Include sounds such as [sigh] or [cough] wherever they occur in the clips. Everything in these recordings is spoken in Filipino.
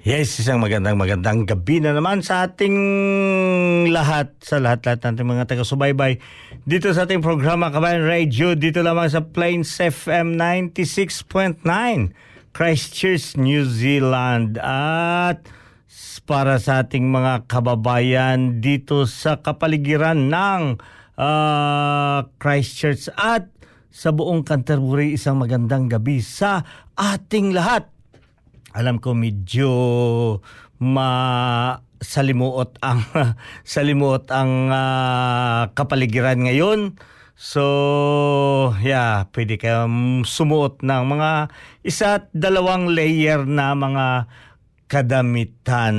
Yes, isang magandang magandang gabi na naman sa ating lahat, sa lahat-lahat nating mga taga-subaybay dito sa ating programa Kabayan Radio, dito lamang sa Plains FM 96.9, Christchurch, New Zealand. At para sa ating mga kababayan dito sa kapaligiran ng ah, Christchurch at sa buong Canterbury, isang magandang gabi sa ating lahat alam ko medyo ma salimuot ang [laughs] salimuot ang ah, kapaligiran ngayon. So, yeah, pwede kayong sumuot ng mga isa't dalawang layer na mga kadamitan.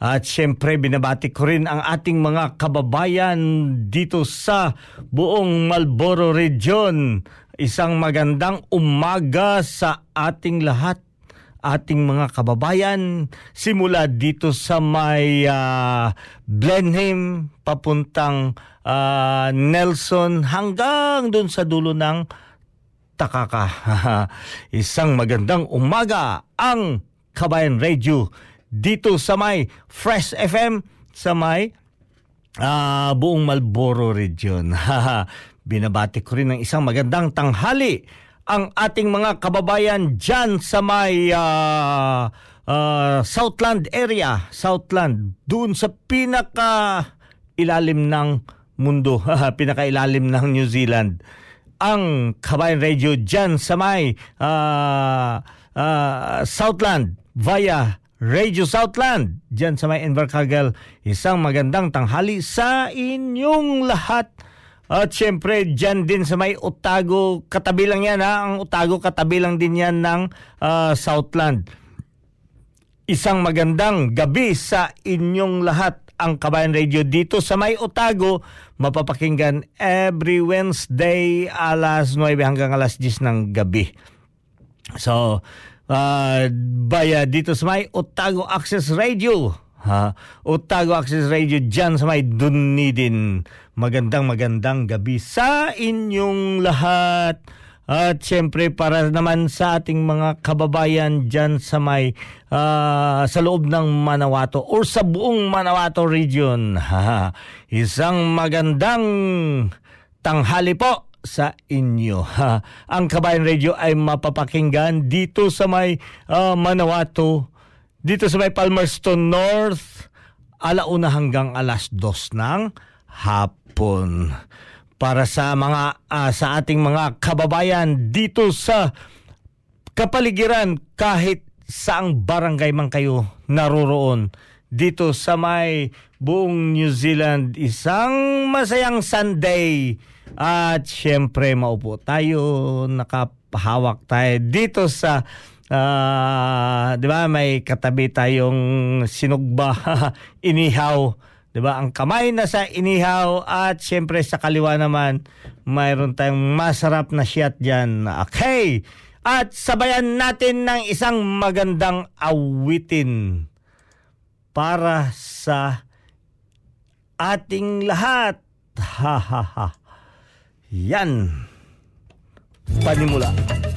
At syempre, binabati ko rin ang ating mga kababayan dito sa buong Malboro Region. Isang magandang umaga sa ating lahat ating mga kababayan simula dito sa may uh, Blenheim papuntang ah, Nelson hanggang dun sa dulo ng Takaka. [laughs] Isang magandang umaga ang Kabayan Radio dito sa may Fresh FM sa may ah, buong Malboro region. [laughs] Binabati ko rin ng isang magandang tanghali ang ating mga kababayan dyan sa may ah, ah, Southland area. Southland, doon sa pinaka ilalim ng mundo, [laughs] pinaka ilalim ng New Zealand. Ang Kabayan Radio dyan sa may ah, ah, Southland via Radio Southland dyan sa may Invercargill. Isang magandang tanghali sa inyong lahat. At syempre, dyan din sa may Otago, katabi lang yan ha. Ang Otago, katabi lang din yan ng ah, Southland. Isang magandang gabi sa inyong lahat. Ang Kabayan Radio dito sa may Otago, mapapakinggan every Wednesday alas 9 hanggang alas 10 ng gabi. So, uh, baya dito sa may Otago Access Radio. Ha? Otago Access Radio dyan sa may Dunedin. Magandang magandang gabi sa inyong lahat. At syempre para naman sa ating mga kababayan dyan sa may uh, sa loob ng Manawato or sa buong Manawato region. [laughs] Isang magandang tanghali po sa inyo. [laughs] Ha. Ang Kabayan Radio ay mapapakinggan dito sa may uh, Manawato, dito sa may Palmerston North, alauna hanggang alas dos ng hapon. Para sa mga uh, sa ating mga kababayan dito sa kapaligiran kahit saang barangay man kayo naroroon dito sa may buong New Zealand isang masayang Sunday. At syempre maupo tayo nakapahawak tayo dito sa uh, 'di ba may katabi tayong sinugba [laughs] inihaw 'Di ba? Ang kamay na sa inihaw at siyempre sa kaliwa naman mayroon tayong masarap na shot diyan. Okay. At sabayan natin ng isang magandang awitin para sa ating lahat. Ha ha ha. Yan. Panimula. Panimula.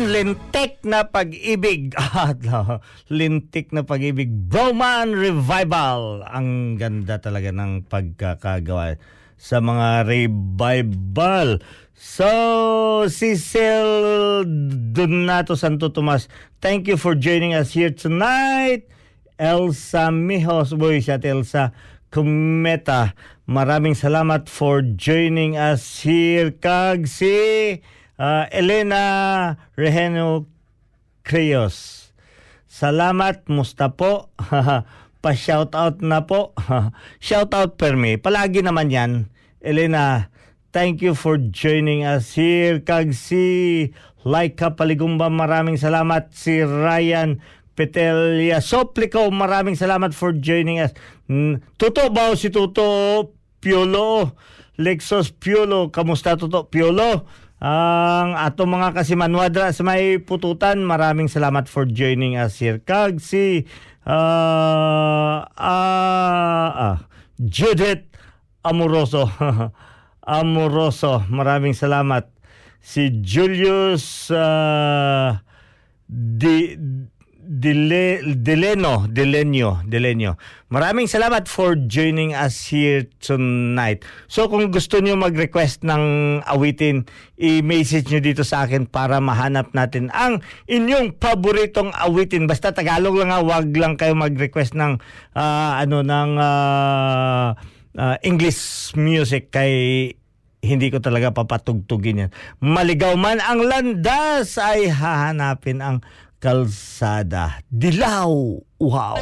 Yan, lintik na pag-ibig. [laughs] Ah, lintik na pag-ibig. Broman Revival. Ang ganda talaga ng pagkakagawa sa mga revival. So, Cecil Donato Santo Tomas, thank you for joining us here tonight. Elsa Mijos, boy, siya Elsa Kumeta. Maraming salamat for joining us here. Kag si uh, Elena Reheno Creos. Salamat, musta po? [laughs] Pa-shoutout na po. [laughs] Shoutout per me. Palagi naman yan. Elena, thank you for joining us here. Kag si Laika Paligumba, maraming salamat. Si Ryan Petelia Soplico, maraming salamat for joining us. Tuto ba si Tuto Piolo? Lexos Piolo, kamusta Tuto Piolo? Ang ato mga kasimanwadra sa may pututan, maraming salamat for joining us here. Kag si uh, uh, uh, Judith Amoroso. [laughs] Amoroso, maraming salamat. Si Julius uh, Di Dile, Deleno, Delenyo, Delenyo. Maraming salamat for joining us here tonight. So kung gusto niyo mag-request ng awitin, i-message niyo dito sa akin para mahanap natin ang inyong paboritong awitin. Basta Tagalog lang wag lang kayo mag-request ng ah, ano ng ah, ah, English music kay hindi ko talaga papatugtugin yan. Maligaw man ang landas ay hahanapin ang kalsada. Dilaw! Wow!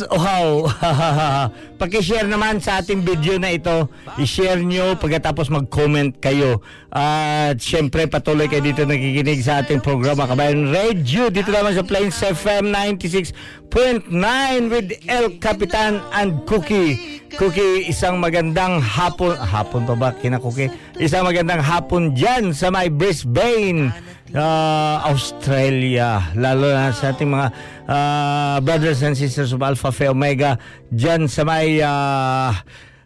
Yes! Wow! [laughs] Pakishare naman sa ating video na ito. I-share nyo pagkatapos mag-comment kayo. At syempre patuloy kayo dito nakikinig sa ating programa Kabayan Radio. Dito naman sa Plains FM 96.9 with El Capitan and Cookie. Cookie, isang magandang hapon. Hapon pa ba? Kina Cookie? Isang magandang hapon dyan sa may Brisbane uh, Australia, lalo na sa ating mga uh, brothers and sisters of Alpha Phi Omega dyan sa may uh,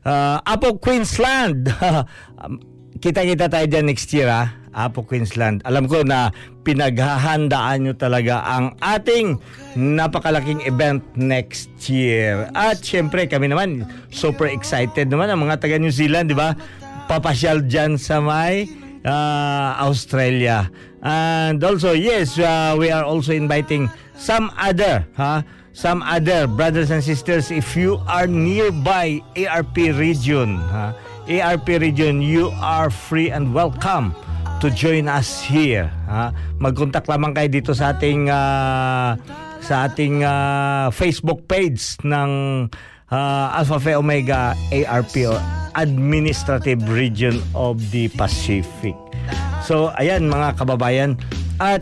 uh, Apo Queensland. [laughs] Kita-kita tayo dyan next year ha, Apo Queensland. Alam ko na pinaghahandaan nyo talaga ang ating napakalaking event next year. At syempre kami naman super excited naman ang mga taga New Zealand, di ba? Papasyal dyan sa may uh, Australia. And also, yes, uh, we are also inviting some other, huh? some other brothers and sisters if you are nearby ARP region, huh? ARP region, you are free and welcome to join us here. Ha? Mag-contact lamang kayo dito sa ating uh, sa ating uh, Facebook page ng uh, Alpha Phi Omega ARP Administrative Region of the Pacific. So, ayan mga kababayan. At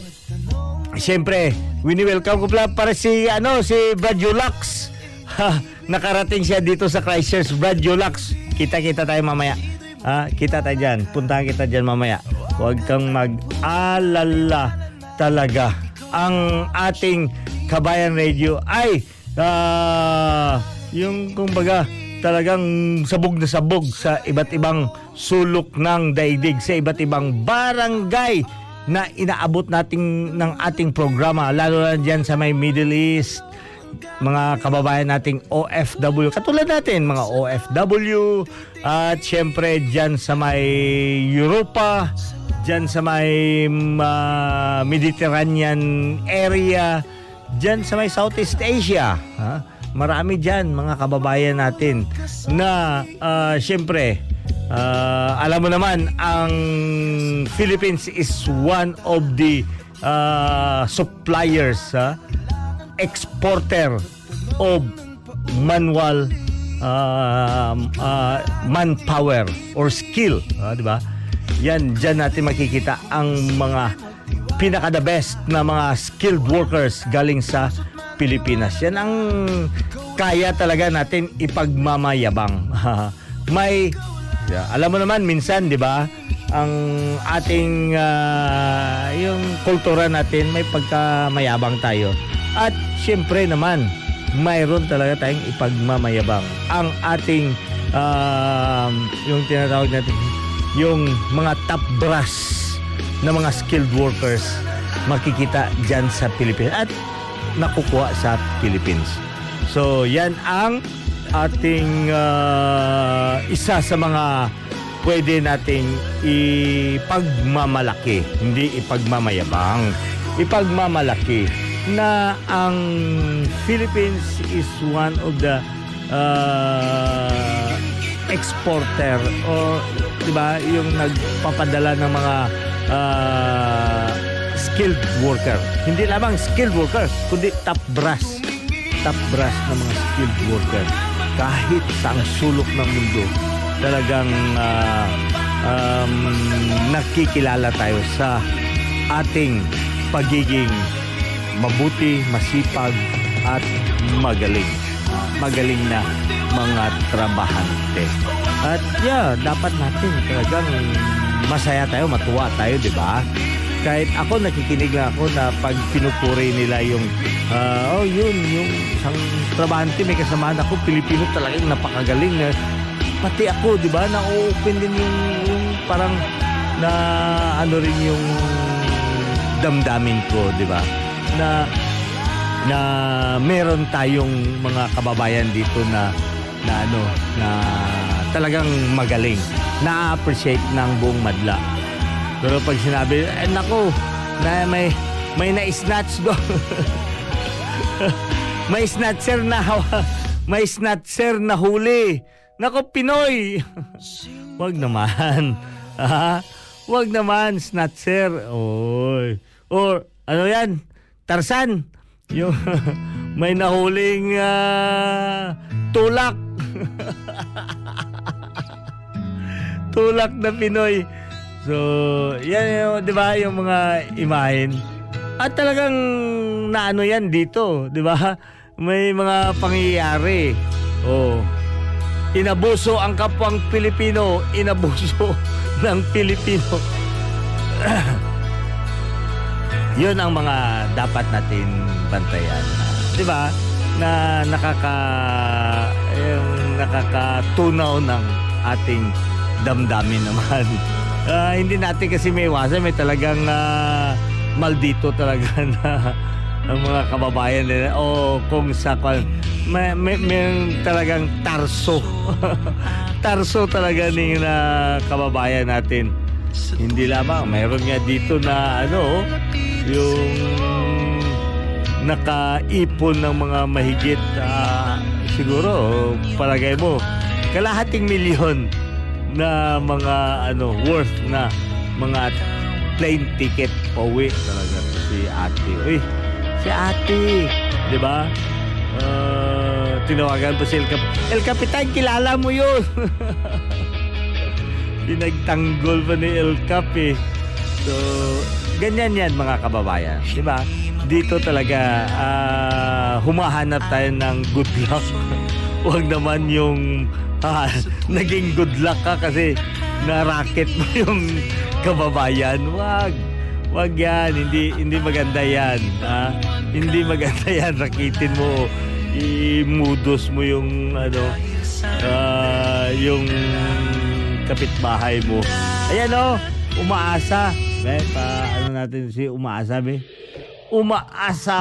Siyempre, wini-welcome ko pala para si ano si Brad Yulax. Ha, nakarating siya dito sa Christchurch. Brad Yulax. Kita-kita tayo mamaya. Ha, kita tayo dyan. Puntahan kita dyan mamaya. Huwag kang mag-alala talaga. Ang ating Kabayan Radio ay ah, yung kumbaga talagang sabog na sabog sa iba't ibang sulok ng daigdig sa iba't ibang barangay na inaabot nating ng ating programa lalo na diyan sa may Middle East mga kababayan nating OFW katulad natin mga OFW at syempre diyan sa may Europa diyan sa may uh, Mediterranean area diyan sa may Southeast Asia ha? marami diyan mga kababayan natin na uh, syempre Uh, alam mo naman, ang Philippines is one of the uh, suppliers, uh, exporter of manual uh, uh, manpower or skill, uh, di ba? Yan, dyan natin makikita ang mga pinaka the best na mga skilled workers galing sa Pilipinas. Yan ang kaya talaga natin ipagmamayabang. [laughs] May Yeah. Alam mo naman minsan, 'di ba? Ang ating uh, yung kultura natin may pagkamayabang tayo. At siyempre naman, mayroon talaga tayong ipagmamayabang. Ang ating uh, yung tinatawag natin yung mga top brass na mga skilled workers makikita dyan sa Pilipinas at nakukuha sa Philippines. So, yan ang ating uh, isa sa mga pwede nating ipagmamalaki, hindi ipagmamayabang, ipagmamalaki na ang Philippines is one of the uh, exporter o 'di ba yung nagpapadala ng mga uh, skilled worker. Hindi lamang skilled worker, kundi top brass. Top brass ng mga skilled worker kahit sa sulok ng mundo talagang uh, um, nakikilala tayo sa ating pagiging mabuti, masipag at magaling. Magaling na mga trabahante. At yeah, dapat natin talagang masaya tayo, matuwa tayo, di ba? kahit ako nakikinig lang ako na pag pinupuri nila yung uh, oh yun yung isang trabahante may kasamaan ako Pilipino talagang napakagaling na pati ako di ba na open din yung, yung parang na ano rin yung damdamin ko di ba na na meron tayong mga kababayan dito na na ano na talagang magaling na-appreciate ng buong madla pero pag sinabi, eh nako, na may may na-snatch do. [laughs] may snatcher na may snatcher na huli. Nako Pinoy. [laughs] Wag naman. [laughs] Ha? Wag naman snatcher. Oy. Or ano 'yan? Tarsan. Yung [laughs] may nahuling ah, tulak. tulak na Pinoy. So, yan yung, di ba, yung mga imahen. At talagang naano yan dito, di ba? May mga pangyayari. Oh. Inabuso ang kapwang Pilipino, inabuso [laughs] ng Pilipino. [clears throat] Yun ang mga dapat natin bantayan. Di ba? Na nakaka yung nakakatunaw ng ating damdamin naman. [laughs] Ah, hindi natin kasi may iwasan, may talagang ah, maldito talaga [laughs] na ang mga kababayan nila o kung sa kwan may, may, may talagang tarso. [laughs] Tarso talaga ng na kababayan natin. Hindi lamang mayroon nga dito na ano yung nakaipon ng mga mahigit ah, siguro palagay mo kalahating milyon na mga ano worth na mga plane ticket pauwi talaga si ate. Uy, si ate, di ba? Uh, tinawagan pa si El Cap El Capitan, kilala mo yun. [laughs] Pinagtanggol pa ni El Cap eh. So, ganyan yan mga kababayan. Di ba? Dito talaga ah, humahanap tayo ng good luck. [laughs] Huwag naman yung ah, [laughs] naging good luck ka kasi na-racket mo yung kababayan. Wag. Wag yan. Hindi, hindi maganda yan. Ha? Hindi maganda [laughs] yan. Rakitin mo. Imudos mo yung ano ah, yung kapitbahay mo. Ayan o. umaasa. Be, pa, ano natin si umaasa, be? Umaasa.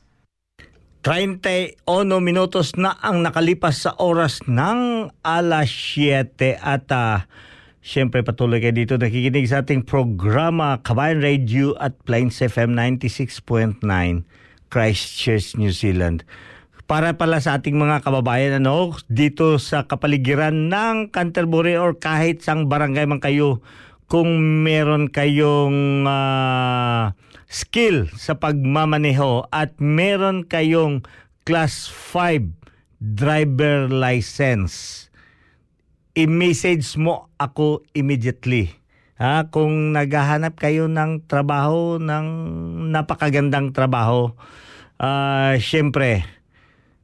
31 minutos na ang nakalipas sa oras ng alas 7 at uh, Siyempre patuloy kayo dito nakikinig sa ating programa Kabayan Radio at Plains FM 96.9 Christchurch, New Zealand. Para pala sa ating mga kababayan ano, dito sa kapaligiran ng Canterbury or kahit sang barangay man kayo kung meron kayong ah, skill sa pagmamaneho at meron kayong class 5 driver license i-message mo ako immediately. Ha, kung naghahanap kayo ng trabaho, ng napakagandang trabaho, ah syempre,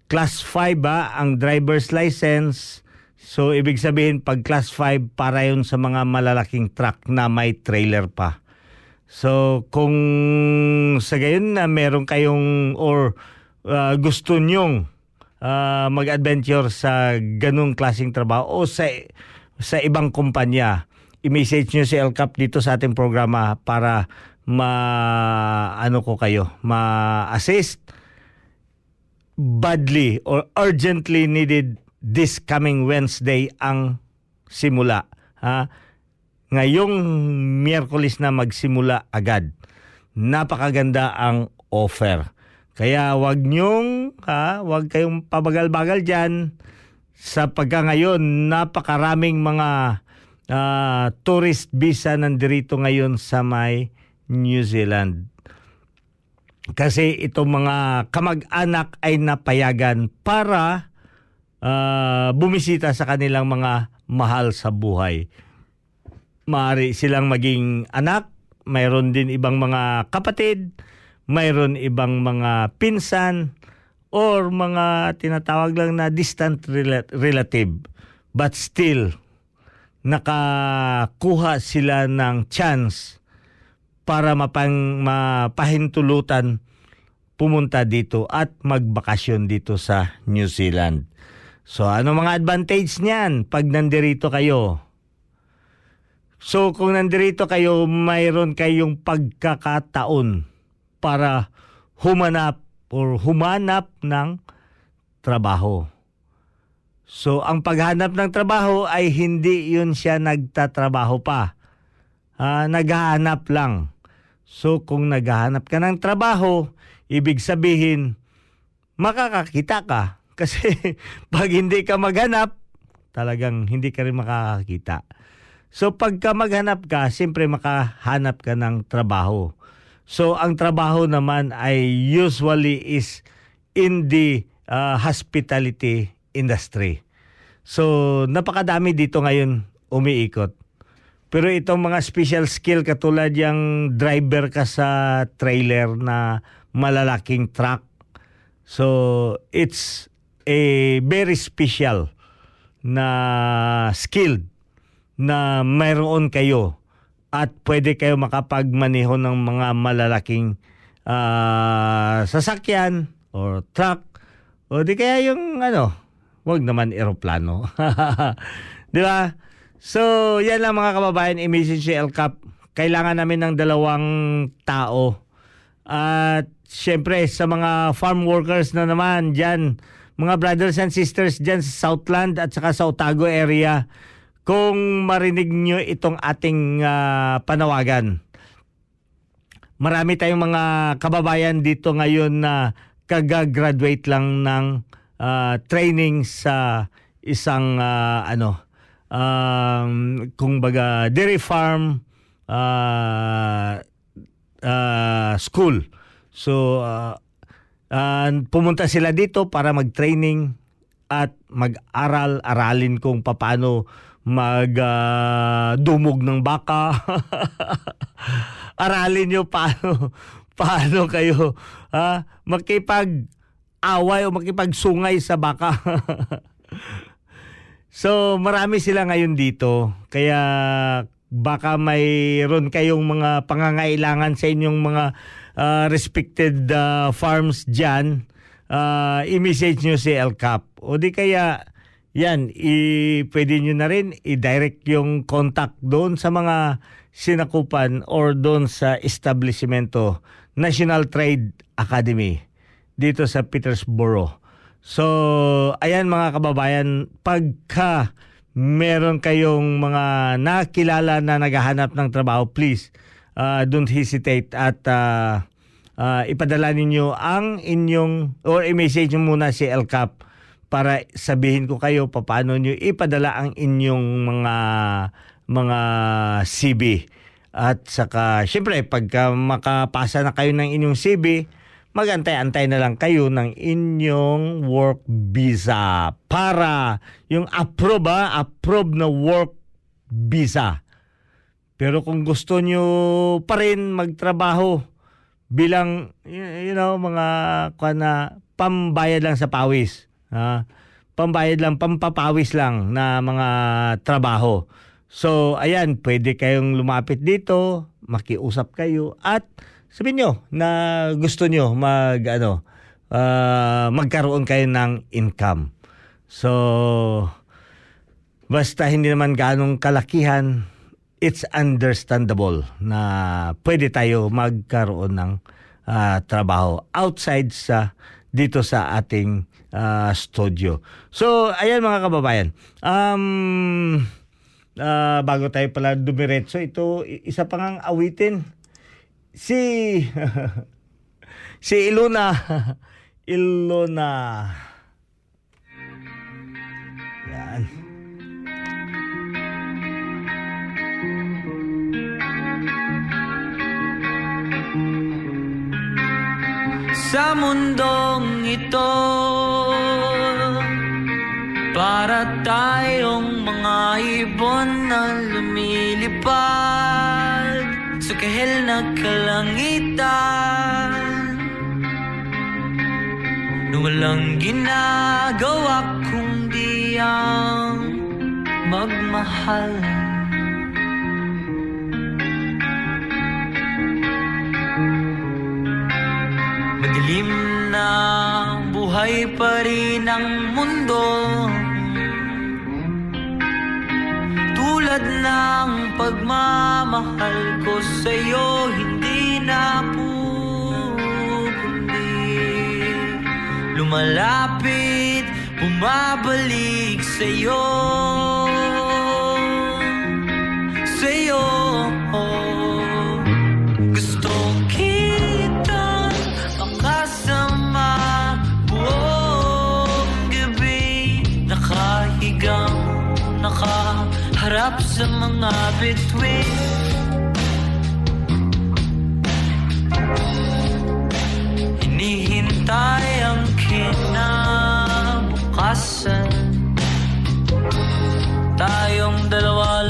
class 5 ba ang driver's license? So, ibig sabihin, pag class 5, para yun sa mga malalaking truck na may trailer pa. So, kung sa gayon na meron kayong or ah, gusto nyong ah, mag-adventure sa ganung klaseng trabaho o sa sa ibang kumpanya, i-message nyo si LCAP dito sa ating programa para ma ano ko kayo, ma-assist badly or urgently needed this coming Wednesday ang simula. Ha? Ngayong Miyerkules na magsimula agad. Napakaganda ang offer. Kaya wag nyong, ha, wag kayong pabagal-bagal diyan sa pagka ngayon napakaraming mga ah, tourist visa nandirito ngayon sa may New Zealand. Kasi itong mga kamag-anak ay napayagan para ah, bumisita sa kanilang mga mahal sa buhay. Maari silang maging anak, mayroon din ibang mga kapatid, mayroon ibang mga pinsan, or mga tinatawag lang na distant rela- relative. But still, nakakuha sila ng chance para mapang, mapahintulutan pumunta dito at magbakasyon dito sa New Zealand. So ano mga advantage niyan pag nandirito kayo? So kung nandirito kayo, mayroon kayong pagkakataon para humanap or humanap ng trabaho. So ang paghanap ng trabaho ay hindi yun siya nagtatrabaho pa. Ah, naghahanap lang. So kung naghahanap ka ng trabaho, ibig sabihin makakakita ka. [laughs] Kasi pag hindi ka maghanap, talagang hindi ka rin makakakita. So pagka maghanap ka, siyempre makahanap ka ng trabaho. So ang trabaho naman ay usually is in the uh, hospitality industry. So napakadami dito ngayon umiikot. Pero itong mga special skill katulad yung driver ka sa trailer na malalaking truck. So it's a very special na skilled na mayroon kayo at pwede kayo makapagmaneho ng mga malalaking ah, sasakyan or truck o di kaya yung ano, wag naman eroplano. [laughs] di ba? So, yan lang mga kababayan, i-message si El Cap. Kailangan namin ng dalawang tao. At syempre sa mga farm workers na naman dyan, mga brothers and sisters dyan sa Southland at saka sa Otago area, kung marinig nyo itong ating ah, panawagan. Marami tayong mga kababayan dito ngayon na kaga-graduate lang ng ah, training sa isang ah, ano um, kung baga dairy farm ah, ah, school. So ah, ah, pumunta sila dito para mag-training at mag-aral, aralin kung paano mag dumog ng baka. [laughs] aralin nyo paano paano kayo ah, makipag away o makipagsungay sa baka. [laughs] so marami sila ngayon dito kaya baka mayroon kayong mga pangangailangan sa inyong mga ah, respected ah, farms dyan, ah, i-message nyo si El Cap. O di kaya, yan, i- pwede nyo na rin i-direct yung contact doon sa mga sinakupan or doon sa establishmento National Trade Academy dito sa Petersboro. So, ayan mga kababayan, pagka meron kayong mga nakilala na naghahanap ng trabaho, please uh, don't hesitate at uh, uh, ipadala ninyo ang inyong or i-message nyo muna si El Cap para sabihin ko kayo paano nyo ipadala ang inyong mga mga CV. At saka, syempre, pagka makapasa na kayo ng inyong CV, magantay-antay na lang kayo ng inyong work visa para yung approve ba, approve na work visa. Pero kung gusto nyo pa rin magtrabaho bilang, you know, mga kwa na pambayad lang sa pawis. Ha? Pambayad lang, pampapawis lang na mga trabaho. So, ayan, pwede kayong lumapit dito, makiusap kayo at sabihin nyo na gusto nyo mag, ano, ah, magkaroon kayo ng income. So, basta hindi naman ganong kalakihan, it's understandable na pwede tayo magkaroon ng ah, trabaho outside sa dito sa ating ah, studio. So, ayan mga kababayan. Um, ah, bago tayo pala dumiretso, ito isa pang ang awitin. Si [laughs] si Ilona [laughs] Ilona Sa mundong ito. Para tayong mga ibon na lumilipad Sa kahil na kalangitan. Na walang ginagawa kundi ang magmahal Dilim na buhay pa rin ang mundo. Tulad ng pagmamahal ko sa'yo Hindi na pupundi. Lumalapit, bumabalik sa'yo. Sarap sa mga bituin. Hinihintay ang kinabukasan. Tayong dalawa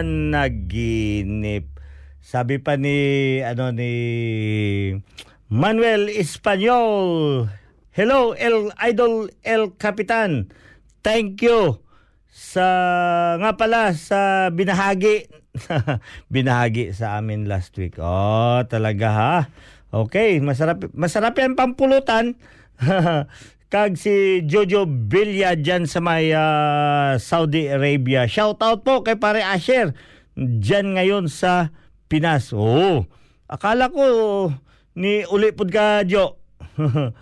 panaginip. Sabi pa ni ano ni Manuel Espanyol. Hello El Idol El Capitan. Thank you sa nga pala sa binahagi [laughs] binahagi sa amin last week. Oh, talaga ha. Okay, masarap masarap 'yan pampulutan. [laughs] kag si Jojo Villa dyan sa may uh, Saudi Arabia. Shout out po kay pare Asher dyan ngayon sa Pinas. Oo. Oh, akala ko ni uli pud ka Jo. uh,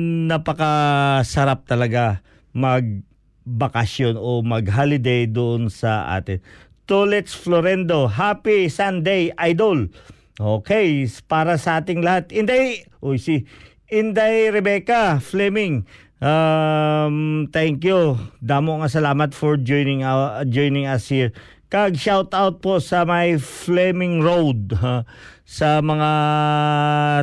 [laughs] napakasarap talaga mag bakasyon o mag-holiday doon sa atin. Tulets Florendo, happy Sunday, idol. Okay, para sa ating lahat. Inday, uy si Inday Rebecca Fleming. Um, thank you. Damo nga salamat for joining uh, joining us here. Kag shout out po sa my Fleming Road ha, sa mga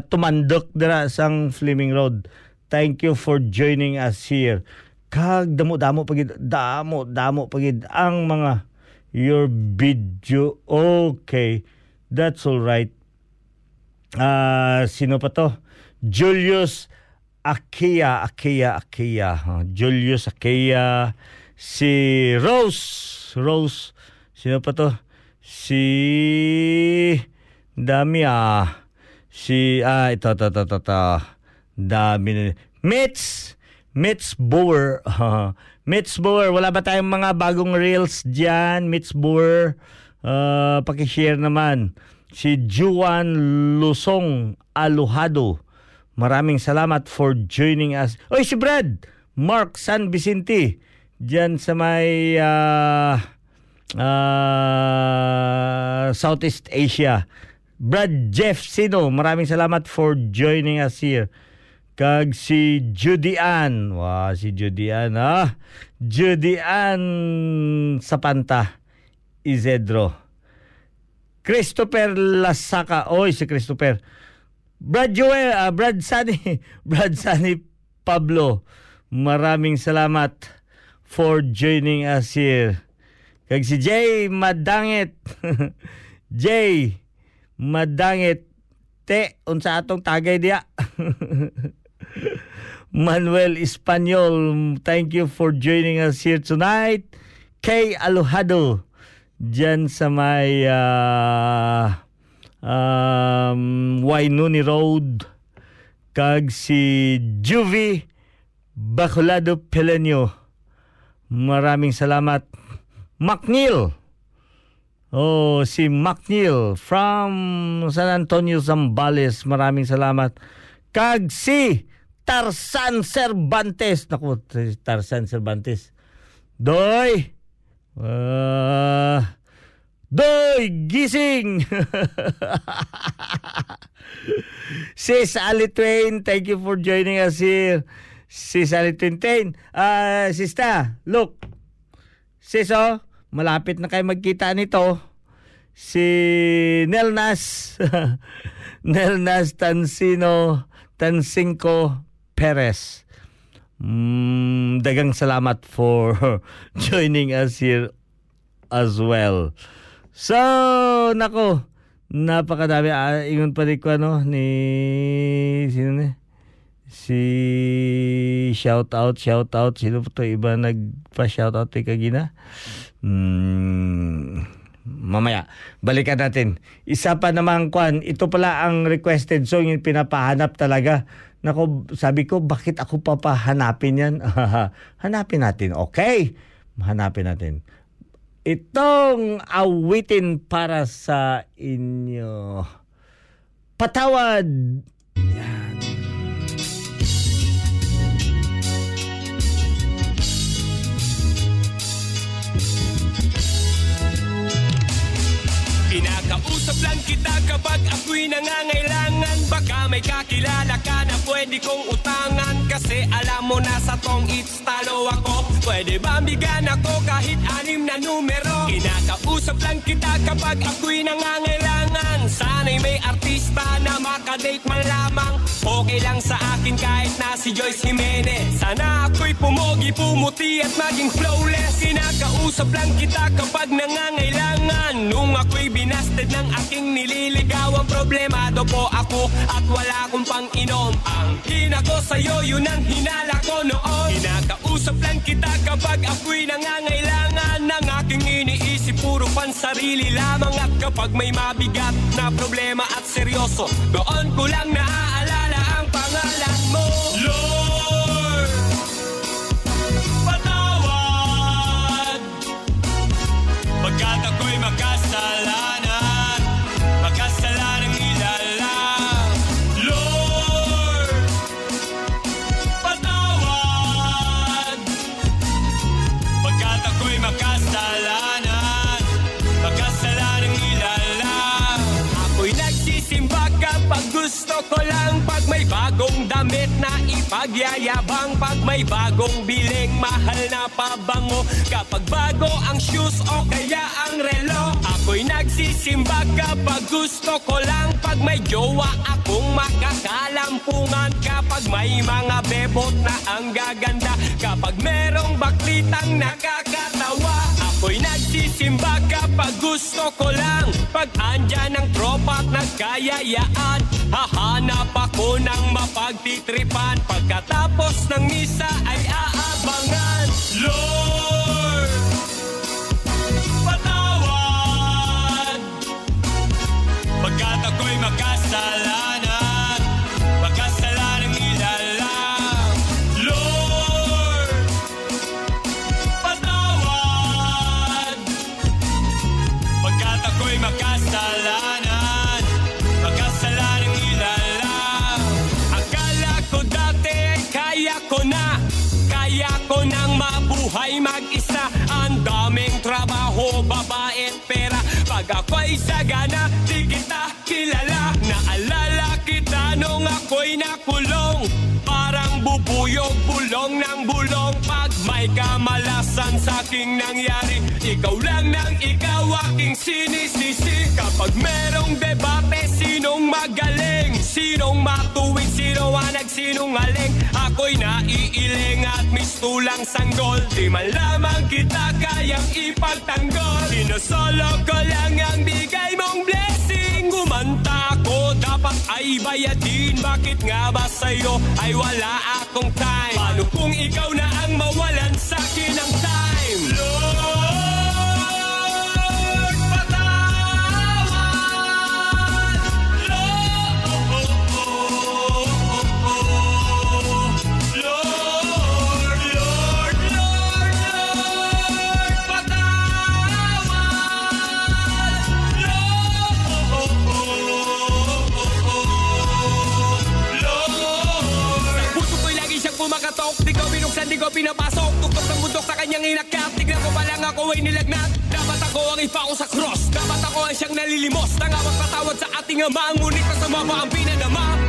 tumandok dira sang Fleming Road. Thank you for joining us here. Kag damo-damo pagid damo damo pagid ang mga your video. Okay. That's all right. Ah, sino pa to? Julius Akia, Akia. huh? Julius Akia. Si Rose, Rose. Sino pa to? Si Dami ah. Si ah ito ito ito ito. ito. Dami na. Mitz, Mitz Boer. Mitz Boer, wala ba tayong mga bagong reels diyan? Mitz Boer. Uh, paki-share naman. Si Juan Lusong Aluhado. Maraming salamat for joining us. Oy, si Brad! Mark San Vicente. Diyan sa may ah, ah, Southeast Asia. Brad Jeff Sino, maraming salamat for joining us here. Kag si Judy Ann. Wow, si Judy Ann, ah. Judy Ann Sapanta. Isedro. Christopher Lasaka. Oy, si Christopher. Brad Joel, ah, Brad Sani, [laughs] Brad Sani Pablo. Maraming salamat for joining us here. Kag si Jay Madangit. [laughs] Jay Madangit. Te, unsa atong tagay diya. [laughs] Manuel Espanyol, thank you for joining us here tonight. Kay Alojado, dyan sa may ah, um, Wainuni Road. Kag si Juvie Bacolado Pelenyo. Maraming salamat. McNeil. Oh, si McNeil from San Antonio, Zambales. Maraming salamat. Kag si Tarzan Cervantes. Naku, Tarzan Cervantes. Doy! Ah, Doy! Gising! Sis Ali Twain, thank you for joining us here. Sis Ali Twain. Twain, ah, sista, look. Sis, oh, malapit na kayo magkita nito. Si Nelnas. [laughs] Nelnas Tansino Tansinko Perez. Mm, dagang salamat for [laughs] joining us here as well. So, nako, napakadami. Ah, ingon pa rin ko, ano, ni, sino ni? Si, shout out, shout out. Sino po to? Iba nagpa-shout out kay Kagina? Hmm, mamaya, balikan natin. Isa pa namang kwan, ito pala ang requested song yung pinapahanap talaga. Nako, sabi ko, bakit ako papahanapin yan? [laughs] Hanapin natin, okay? Hanapin natin. Itong awitin para sa inyo. Patawad. Yan. Pinakausap lang kita kapag ako'y nangangailangan. Baka may kakilala ka na pwede kong utangan. Kasi alam mo na sa tong it's talo ako. Pwede ba bigyan ako kahit anim na numero? Kinakausap lang kita kapag ako'y nangangailangan. Sana'y may artista na makadate man lamang. Okay lang sa akin kahit na si Joyce Jimenez. Sana ako'y pumogi, pumuti at maging flawless. Kinakausap lang kita kapag nangangailangan. Nung ako'y binasted ng aking nililigawan Problemado po ako at wala akong pang-inom. Ang hina ko sa'yo, yun ang hinala ko noon. Kinakausap lang kita kapag ako'y nangangailangan Ng aking iniisip, puro pansarili lamang At kapag may mabigat na problema at seryoso Doon ko lang naaalala ang pangalan mo. Lord Patawad. Pagkat ako'y makasalanan gusto ko lang Pag may bagong damit na ipagyayabang Pag may bagong biling mahal na pabango. Kapag bago ang shoes o kaya ang relo Ako'y nagsisimba kapag gusto ko lang. Pag may jowa akong makakalampungan Kapag may mga bebot na ang gaganda. Kapag merong baklitang nakakatawa Ako'y nagsisimba kapag gusto ko lang. Pag andyan ang tropa at nagkayayaan Hahanap ako ng mapagtitripan. Pagkatapos ng misa ay aabangan. Lord, patawad. Pagkat ako'y makasalanan mabuhay mag-isa. Ang daming trabaho, babae at pera. Pag ako'y sagana, di kita kilala. Naalala kita nung ako'y nakulong. Parang bubuyog, bulong ng bulong. Pag may kamalasan sa aking nangyari Ikaw lang nang ikaw aking sinisisi. Kapag merong debate, sinong magaling? Sinong matuwid, sino ang nagsinungaling? Ako'y naiiling mistulang sanggol Di man lamang kita kayang ipagtanggol Sinosolo ko lang ang bigay mong blessing Gumanta ako, dapat ay bayadin Bakit nga ba sa'yo ay wala akong time? Paano kung ikaw na ang mawalan sa'kin ng time? Pinapasok Tuktok ng bundok sa kanyang inakyat Tignan ko pa lang ako ay nilagnat. Dapat ako ang ipako sa cross. Dapat ako ay siyang nalilimos. Nangawag patawad sa ating ama Ngunit ang sumama ang pinanama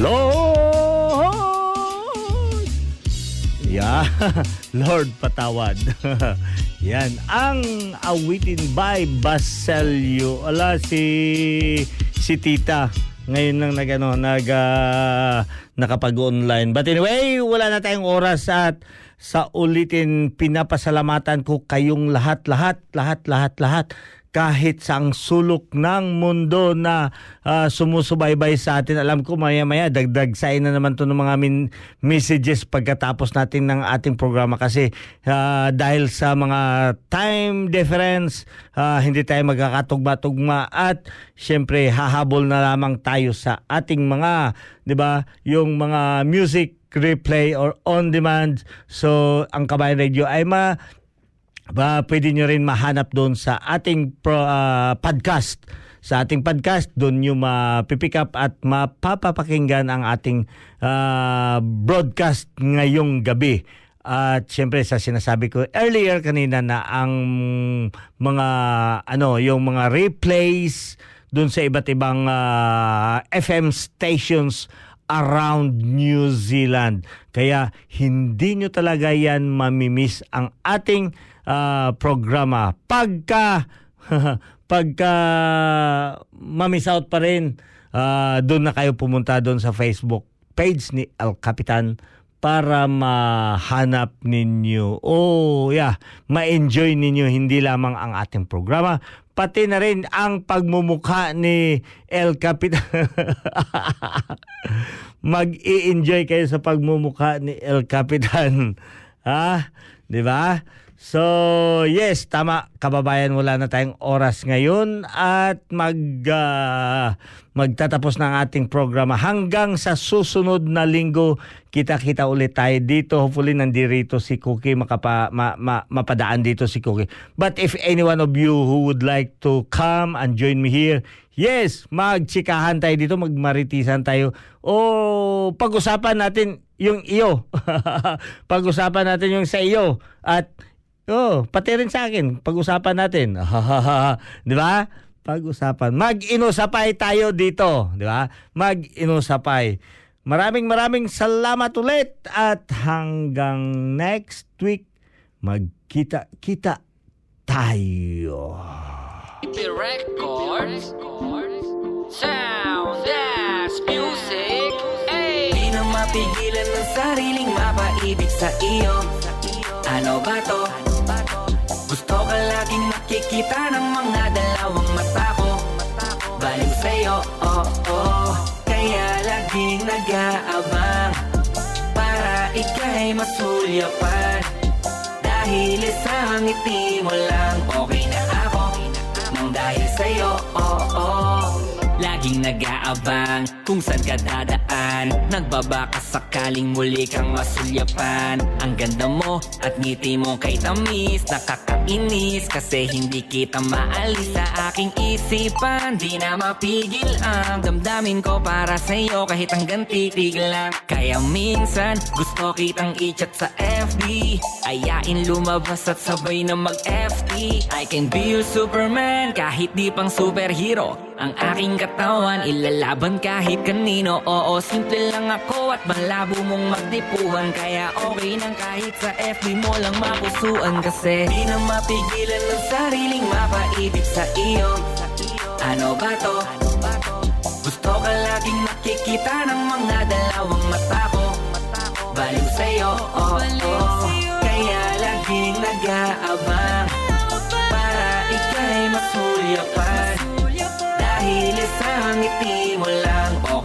Lord! Yeah, [laughs] Lord patawad. [laughs] Yan, ang awitin by Baselio. Ala si si Tita ngayon lang nag ano, nag ah, nakapag-online. But anyway, wala na tayong oras at sa ulitin pinapasalamatan ko kayong lahat lahat lahat lahat lahat kahit sa ang sulok ng mundo na ah, sumusubaybay sa atin. Alam ko maya-maya dagdag sain na naman to ng mga min- messages pagkatapos natin ng ating programa kasi ah, dahil sa mga time difference, ah, hindi tayo magkakatugma-tugma at syempre hahabol na lamang tayo sa ating mga, 'di ba, yung mga music replay or on demand. So ang Kabayan Radio ay ma ba pwede nyo rin mahanap doon sa ating pro, ah, podcast. Sa ating podcast, doon nyo mapipick up at mapapapakinggan ang ating ah, broadcast ngayong gabi. At syempre sa sinasabi ko earlier kanina na ang mga ano yung mga replays doon sa iba't ibang ah, FM stations around New Zealand. Kaya hindi nyo talaga yan mamimiss ang ating ah, programa. Pagka [laughs] pagka mamiss out pa rin, ah, doon na kayo pumunta doon sa Facebook page ni El Capitan para mahanap ninyo. Oh, yeah, ma-enjoy ninyo hindi lamang ang ating programa, pati na rin ang pagmumukha ni El Capitan. [laughs] Mag-i-enjoy kayo sa pagmumukha ni El Capitan. Ha? [laughs] 'Di ba? So, yes, tama kababayan, wala na tayong oras ngayon at mag ah, magtatapos ng ating programa hanggang sa susunod na linggo kita-kita ulit tayo dito. Hopefully nandirito si Cookie makapa ma, ma, mapadaan dito si Cookie. But if any one of you who would like to come and join me here, yes, magchikahan tayo dito, magmaritisan tayo. O pag-usapan natin yung iyo. [laughs] pag-usapan natin yung sa iyo at Oh, pati rin sa akin, pag-usapan natin. [laughs] 'Di ba? Pag-usapan. Mag-inusapay tayo dito, 'di ba? Mag-inusapay. Maraming maraming salamat ulit at hanggang next week magkita-kita tayo. Records Sound as music Ay! Di na mapigilan ng sariling mapaibig sa iyo Ano ba to? Laging nakikita ng mga dalawang mata ko. Baliw sa'yo, oh, oh. Kaya laging nag-aabang Para ika'y masulyapan. Dahil isang ngiti mo lang Okay na ako. Nang dahil sa'yo, oh, oh Laging nag-aabang kung saan ka dadaan. Nagbabaka sakaling muli kang masulyapan. Ang ganda mo at ngiti mo kay tamis. Nakakainis kasi hindi kita maalis sa aking isipan. Di na mapigil ang damdamin ko para sa'yo Kahit hanggang titig lang. Kaya minsan gusto kitang i-chat sa FB Ayain lumabas at sabay na mag-FT I can be your Superman kahit di pang superhero. Ang aking katawan ilalaban kahit kanino. Oo, simple lang ako at malabo mong magtipuhan. Kaya okay nang kahit sa FB mo lang mapusuan. Kasi di na mapigilan ng sariling mapaibig sa iyo. Ano ba to? Gusto ka laging nakikita ng mga dalawang mata Baliw sa'yo, oh, oh. Kaya laging nag-aabang Para ika'y masulyapan Dahil isang ngiti mo lang Okay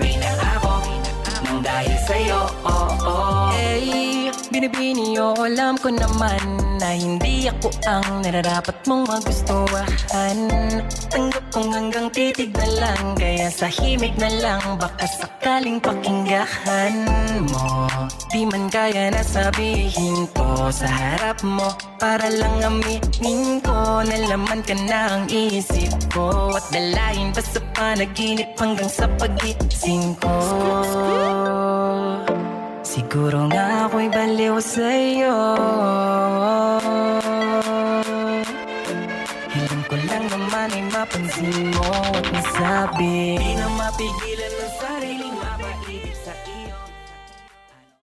binibini o alam ko naman na hindi ako ang nararapat mong magustuhan. Tanggap kong hanggang titig na lang Kaya sa himig na lang baka sakaling pakinggahan mo. Di man kaya na sabihin ko sa harap mo Para lang aminin ko na laman ka na ang isip ko. At dalayin pa sa panaginip hanggang sa pagising ko Siguro nga ako'y baliw sa'yo. Hiling ko lang naman ay mapansin mo at masabi. Di na mapigilan